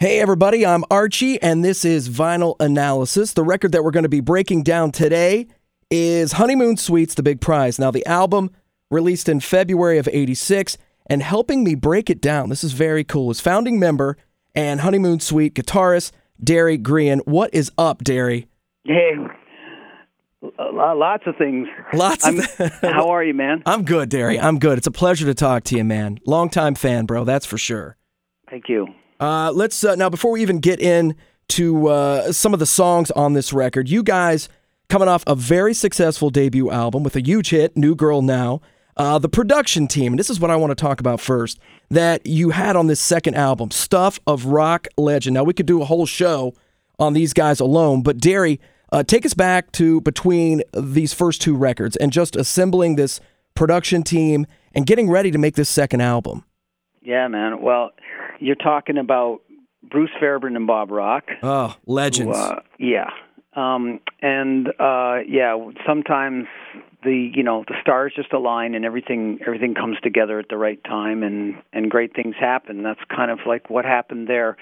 Hey, everybody, I'm Archie, and this is Vinyl Analysis. The record that we're going to be breaking down today is Honeymoon Suite's, The Big Prize. Now, the album released in February of 86, and helping me break it down, this is very cool, is founding member and Honeymoon Suite guitarist Derry Grehan. What is up, Derry? Hey, lots of things. Lots of th- How are you, man? I'm good, Derry. I'm good. It's a pleasure to talk to you, man. Longtime fan, bro, that's for sure. Thank you. Uh, let's uh, now before we even get into uh, some of the songs on this record, you guys coming off a very successful debut album with a huge hit, "New Girl Now." Uh, the production team, and this is what I want to talk about first, that you had on this second album, Stuff of Rock Legend. Now, we could do a whole show on these guys alone, but Derry, uh, take us back to between these first two records and just assembling this production team and getting ready to make this second album. Yeah, man. Well, you're talking about Bruce Fairbairn and Bob Rock. Oh, legends. Who, uh, yeah. Um, and uh, yeah, sometimes the you know the stars just align and everything everything comes together at the right time and and great things happen. That's kind of like what happened there.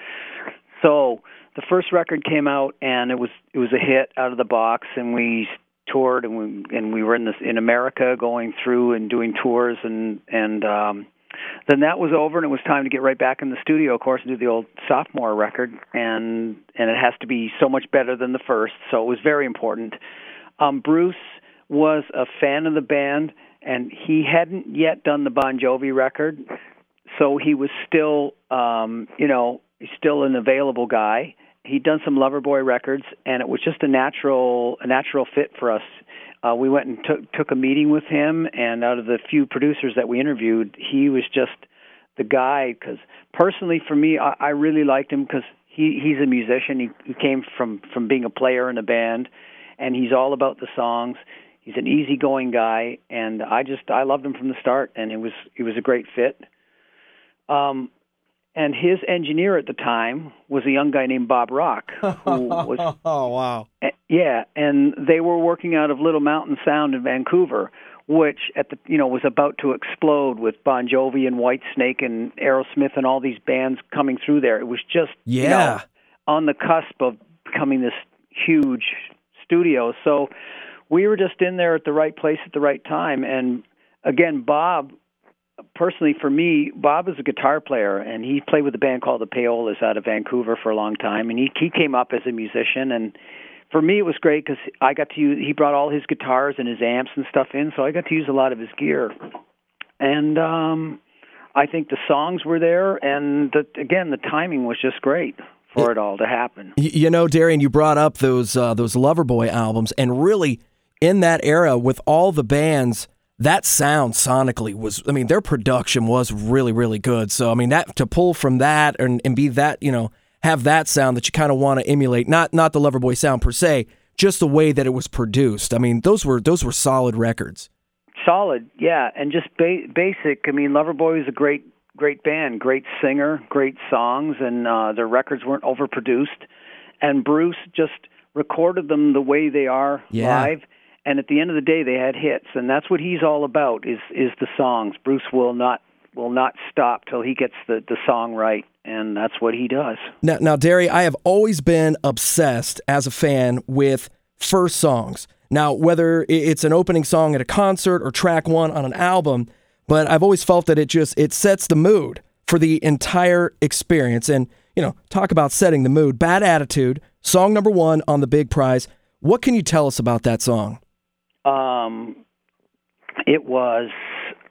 So the first record came out and it was it was a hit out of the box and we toured and we and we were in this in America going through and doing tours and and um then that was over and it was time to get right back in the studio of course and do the old sophomore record and and it has to be so much better than the first so it was very important. Um Bruce was a fan of the band and he hadn't yet done the Bon Jovi record so he was still um you know still an available guy. He'd done some Loverboy records and it was just a natural a natural fit for us uh, we went and took took a meeting with him, and out of the few producers that we interviewed, he was just the guy. Because personally, for me, I, I really liked him because he he's a musician. He he came from from being a player in a band, and he's all about the songs. He's an easygoing guy, and I just I loved him from the start, and it was it was a great fit. Um, and his engineer at the time was a young guy named Bob Rock, who was oh wow, eh, yeah, and they were working out of Little Mountain Sound in Vancouver, which at the you know was about to explode with Bon Jovi and Whitesnake and Aerosmith and all these bands coming through there. It was just yeah you know, on the cusp of becoming this huge studio. So we were just in there at the right place at the right time, and again, Bob personally for me, Bob is a guitar player, and he played with a band called the Payolas out of Vancouver for a long time, and he he came up as a musician, and for me it was great because I got to use. He brought all his guitars and his amps and stuff in, so I got to use a lot of his gear, and um, I think the songs were there, and the, again the timing was just great for it all to happen. You know, Darian, you brought up those uh, those Loverboy albums, and really in that era with all the bands that sound sonically was I mean their production was really really good. So I mean that to pull from that and, and be that you know have that sound that you kind of want to emulate not not the Loverboy sound per se, just the way that it was produced. I mean those were those were solid records. Solid, yeah, and just ba- basic. I mean Loverboy was a great great band, great singer, great songs, and uh, their records weren't overproduced. And Bruce just recorded them the way they are yeah. live and at the end of the day they had hits. And that's what he's all about is is the songs. Bruce will not will not stop till he gets the the song right. And that's what he does. Now now Derry I have always been obsessed as a fan with first songs. Now whether it's an opening song at a concert or track 1 on an album but I've always felt that it just it sets the mood for the entire experience. And you know talk about setting the mood. Bad attitude song number 1 on the big prize. What can you tell us about that song um, it was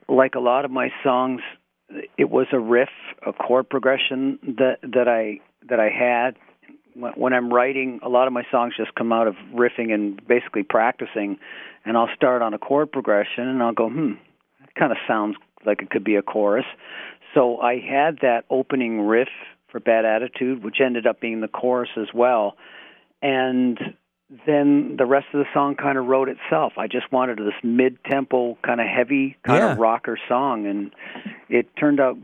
like a lot of my songs. It was a riff, a chord progression that that I that I had when I'm writing. A lot of my songs just come out of riffing and basically practicing, and I'll start on a chord progression and I'll go, hmm, that kind of sounds like it could be a chorus. So I had that opening riff for Bad Attitude, which ended up being the chorus as well, and then the rest of the song kind of wrote itself. I just wanted this mid-tempo, kind of heavy, kind yeah. of rocker song, and it turned out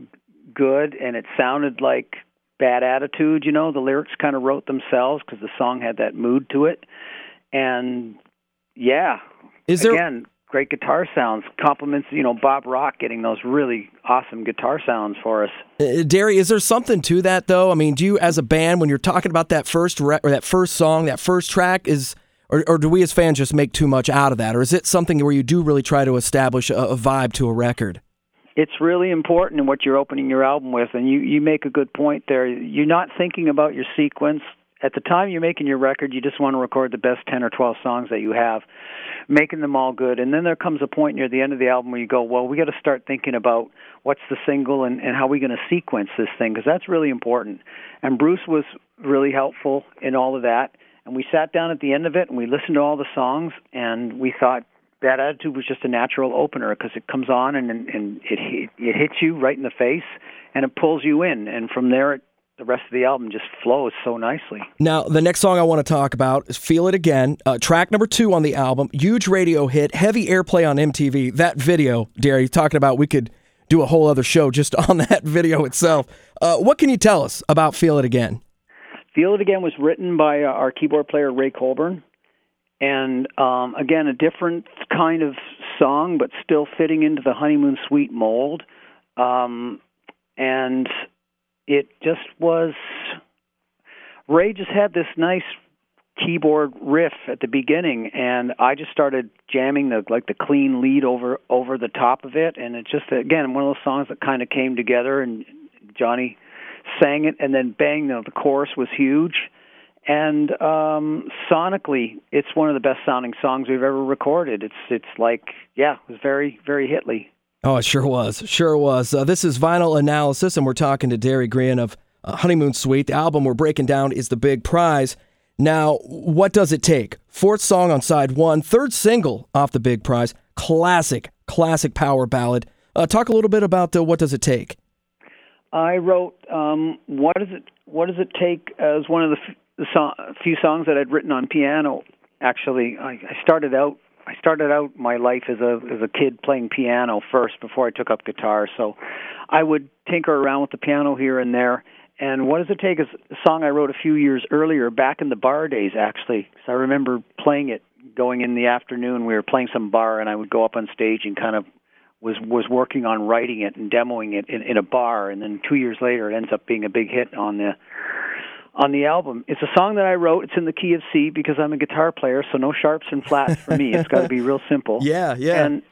good. And it sounded like Bad Attitude. You know, the lyrics kind of wrote themselves because the song had that mood to it. And yeah, is there again great guitar sounds. Compliments, you know, Bob Rock getting those really awesome guitar sounds for us. Uh, Derry, is there something to that though? I mean, do you as a band when you're talking about that first re- or that first song, that first track is or, or do we as fans just make too much out of that? Or is it something where you do really try to establish a, a vibe to a record? It's really important in what you're opening your album with, and you, you make a good point there. You're not thinking about your sequence. At the time you're making your record, you just want to record the best 10 or 12 songs that you have, making them all good. And then there comes a point near the end of the album where you go, well, we got to start thinking about what's the single and, and how are we going to sequence this thing, because that's really important. And Bruce was really helpful in all of that and we sat down at the end of it and we listened to all the songs and we thought that Attitude was just a natural opener because it comes on and and it it hits you right in the face and it pulls you in and from there it, the rest of the album just flows so nicely. Now, the next song I want to talk about is Feel It Again, uh, track number two on the album. Huge radio hit, heavy airplay on MTV. That video, Derry, talking about we could do a whole other show just on that video itself. Uh, what can you tell us about Feel It Again? Feel It Again was written by uh, our keyboard player Ray Coburn, and um, again a different kind of song, but still fitting into the honeymoon suite mold. Um, and it just was. Ray just had this nice keyboard riff at the beginning and I just started jamming the like the clean lead over over the top of it and it's just again one of those songs that kind of came together and Johnny sang it, and then bang, know, the chorus was huge. And um, sonically, it's one of the best sounding songs we've ever recorded. It's it's like yeah, it was very very hitly. Oh, it sure was, sure was. Uh, this is Vinyl Analysis, and we're talking to Derry Grehan of uh, Honeymoon Suite. The album we're breaking down is the big prize. Now, what does it take? Fourth song on side one, third single off the big prize, classic, classic power ballad. Uh, talk a little bit about uh, what does it take. I wrote um, what does it what does it take as one of the, f- the so- few songs that I'd written on piano. Actually, I, I started out I started out my life as a as a kid playing piano first before I took up guitar. So I would tinker around with the piano here and there. And what does it take is a song I wrote a few years earlier, back in the bar days, actually. So I remember playing it going in the afternoon. We were playing some bar, and I would go up on stage and kind of was was working on writing it and demoing it in, in a bar, and then two years later, it ends up being a big hit on the on the album. It's a song that I wrote. It's in the key of C because I'm a guitar player, so no sharps and flats for me. It's got to be real simple. Yeah, yeah. And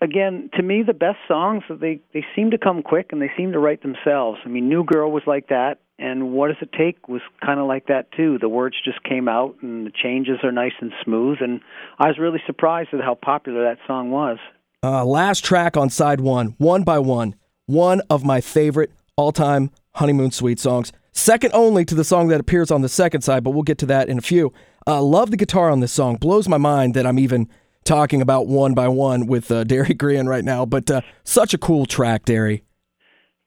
again, to me, the best songs they they seem to come quick and they seem to write themselves. I mean, New Girl was like that, and What Does It Take was kind of like that too. The words just came out, and the changes are nice and smooth. And I was really surprised at how popular that song was. Uh, last track on side one, one by one, one of my favorite all time honeymoon suite songs. Second only to the song that appears on the second side, but we'll get to that in a few. Uh, love the guitar on this song. Blows my mind that I'm even talking about one by one with uh, Derry Grehan right now, but uh, such a cool track, Derry.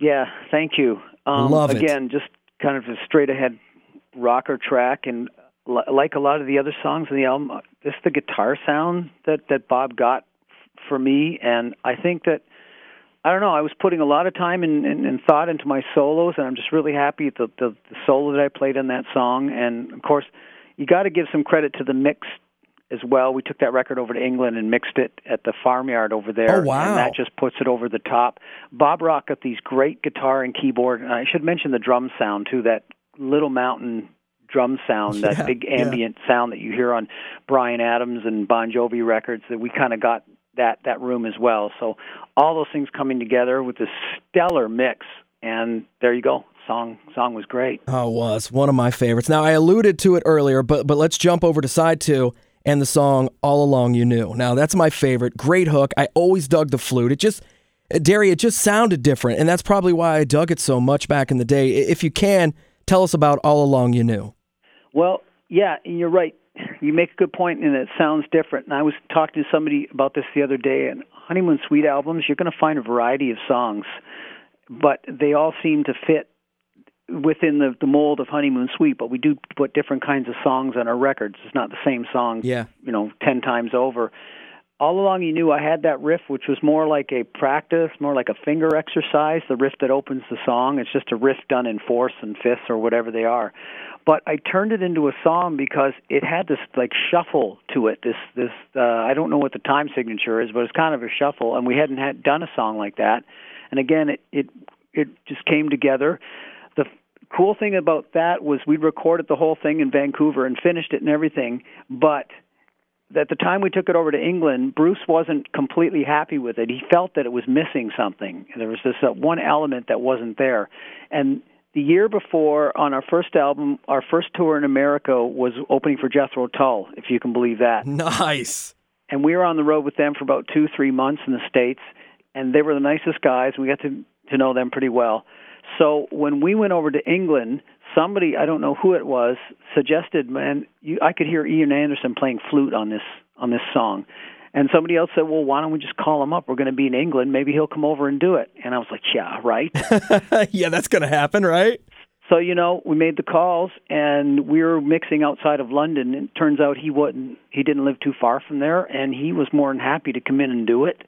Yeah, thank you. Um, love it. Again, just kind of a straight ahead rocker track, and like a lot of the other songs in the album, uh, just the guitar sound that that Bob got for me, and I think that I don't know. I was putting a lot of time and, and, and thought into my solos, and I'm just really happy at the, the the solo that I played on that song. And of course, you got to give some credit to the mix as well. We took that record over to England and mixed it at the farmyard over there. Oh wow! And that just puts it over the top. Bob Rock got these great guitar and keyboard. And I should mention the drum sound too. That Little Mountain drum sound, yeah, that big ambient yeah. sound that you hear on Bryan Adams and Bon Jovi records. That we kind of got that that room as well. So all those things coming together with this stellar mix, and there you go. Song song was great. Oh, it was one of my favorites. Now I alluded to it earlier, but but let's jump over to side two and the song "All Along You Knew." Now that's my favorite. Great hook. I always dug the flute. It just Derry, it just sounded different, and that's probably why I dug it so much back in the day. If you can, tell us about "All Along You Knew." Well, yeah, and you're right you make a good point, and it sounds different. And I was talking to somebody about this the other day. And honeymoon suite albums, you're going to find a variety of songs, but they all seem to fit within the the mold of honeymoon suite. But we do put different kinds of songs on our records. It's not the same song, yeah. you know, ten times over. All along he knew I had that riff, which was more like a practice, more like a finger exercise. The riff that opens the song. It's just a riff done in fourths and fifths or whatever they are. But I turned it into a song because it had this like shuffle to it. This this uh, I don't know what the time signature is, but it's kind of a shuffle, and we hadn't had done a song like that. And again, it it it just came together. The cool thing about that was we recorded the whole thing in Vancouver and finished it and everything, but at the time we took it over to England, Bruce wasn't completely happy with it. He felt that it was missing something. There was this uh, one element that wasn't there. And the year before, on our first album, our first tour in America was opening for Jethro Tull, if you can believe that. Nice. And we were on the road with them for about two, three months in the States, and they were the nicest guys. We got to, to know them pretty well. So when we went over to England, somebody I don't know who it was suggested, man, you, I could hear Ian Anderson playing flute on this on this song, and somebody else said, well, why don't we just call him up? We're going to be in England. Maybe he'll come over and do it. And I was like, yeah, right. yeah, that's going to happen, right? So you know, we made the calls, and we were mixing outside of London. And it turns out he wasn't. He didn't live too far from there, and he was more than happy to come in and do it.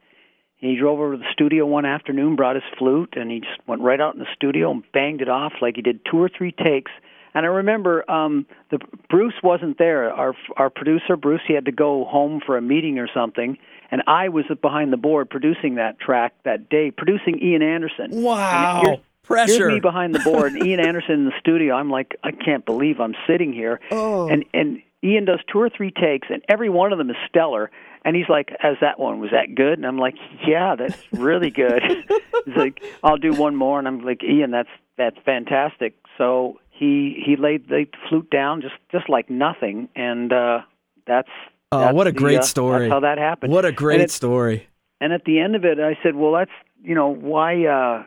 He drove over to the studio one afternoon, brought his flute, and he just went right out in the studio and banged it off like he did two or three takes. And I remember um, the Bruce wasn't there. Our our producer Bruce, he had to go home for a meeting or something, and I was behind the board producing that track that day, producing Ian Anderson. Wow. Here's, Pressure. Here's me behind the board, and Ian Anderson in the studio. I'm like, I can't believe I'm sitting here. Oh. And and Ian does two or three takes, and every one of them is stellar. And he's like, "As that one was that good?" And I'm like, "Yeah, that's really good." he's like, "I'll do one more," and I'm like, "Ian, that's that's fantastic." So he he laid the flute down just just like nothing, and uh, that's oh, that's what a the, great uh, story! How that happened. What a great it- story! And at the end of it, I said, "Well, that's you know why uh,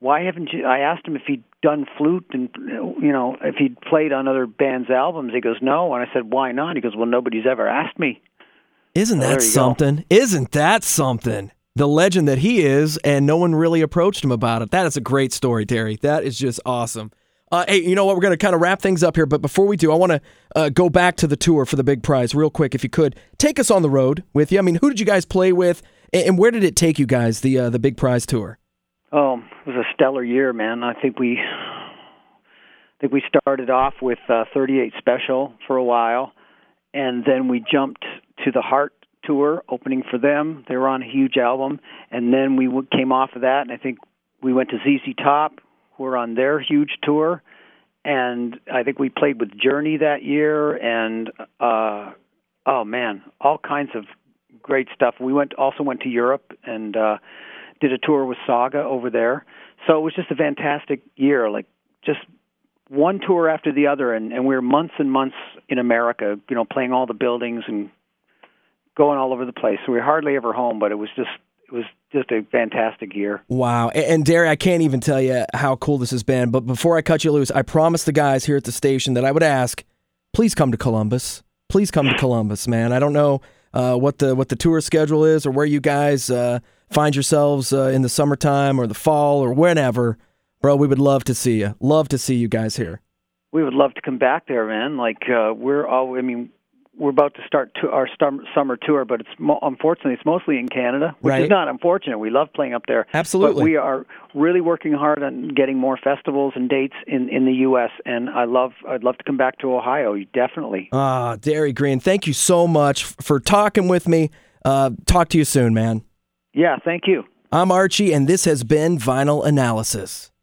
why haven't you?" I asked him if he'd done flute and you know if he'd played on other bands' albums. He goes, "No," and I said, "Why not?" He goes, "Well, nobody's ever asked me." Isn't that you go. something? Isn't that something? The legend that he is, and no one really approached him about it. That is a great story, Derry. That is just awesome. Uh, hey, you know what? We're going to kind of wrap things up here, but before we do, I want to uh, go back to the tour for the big prize real quick, if you could. Take us on the road with you. I mean, who did you guys play with, and, where did it take you guys, the uh, the big prize tour? Oh, was a stellar year, man. I think we I think we started off with uh, 38 Special for a while, and then we jumped to the Heart tour, opening for them. They were on a huge album, and then we came off of that, and I think we went to ZZ Top, who were on their huge tour, and I think we played with Journey that year, and uh, oh man, all kinds of great stuff. We went also went to Europe and uh, did a tour with Saga over there. So it was just a fantastic year, like just one tour after the other, and, and we were months and months in America, you know, playing all the buildings and going all over the place. So we were hardly ever home, but it was just it was just a fantastic year. Wow. And, Derry, I can't even tell you how cool this has been. But before I cut you loose, I promised the guys here at the station that I would ask, please come to Columbus. Please come to Columbus, man. I don't know uh, what the what the tour schedule is or where you guys uh, find yourselves uh, in the summertime or the fall or whenever. Bro, we would love to see you. Love to see you guys here. We would love to come back there, man. Like uh, we're all, I mean, we're about to start to our summer tour, but it's mo- unfortunately it's mostly in Canada, which Right. is not unfortunate. We love playing up there. Absolutely. But we are really working hard on getting more festivals and dates in in the U.S. And I love I'd love to come back to Ohio. Definitely. Ah, Derry Grehan, thank you so much for talking with me. Uh, talk to you soon, man. Yeah. Thank you. I'm Archie, and this has been Vinyl Analysis.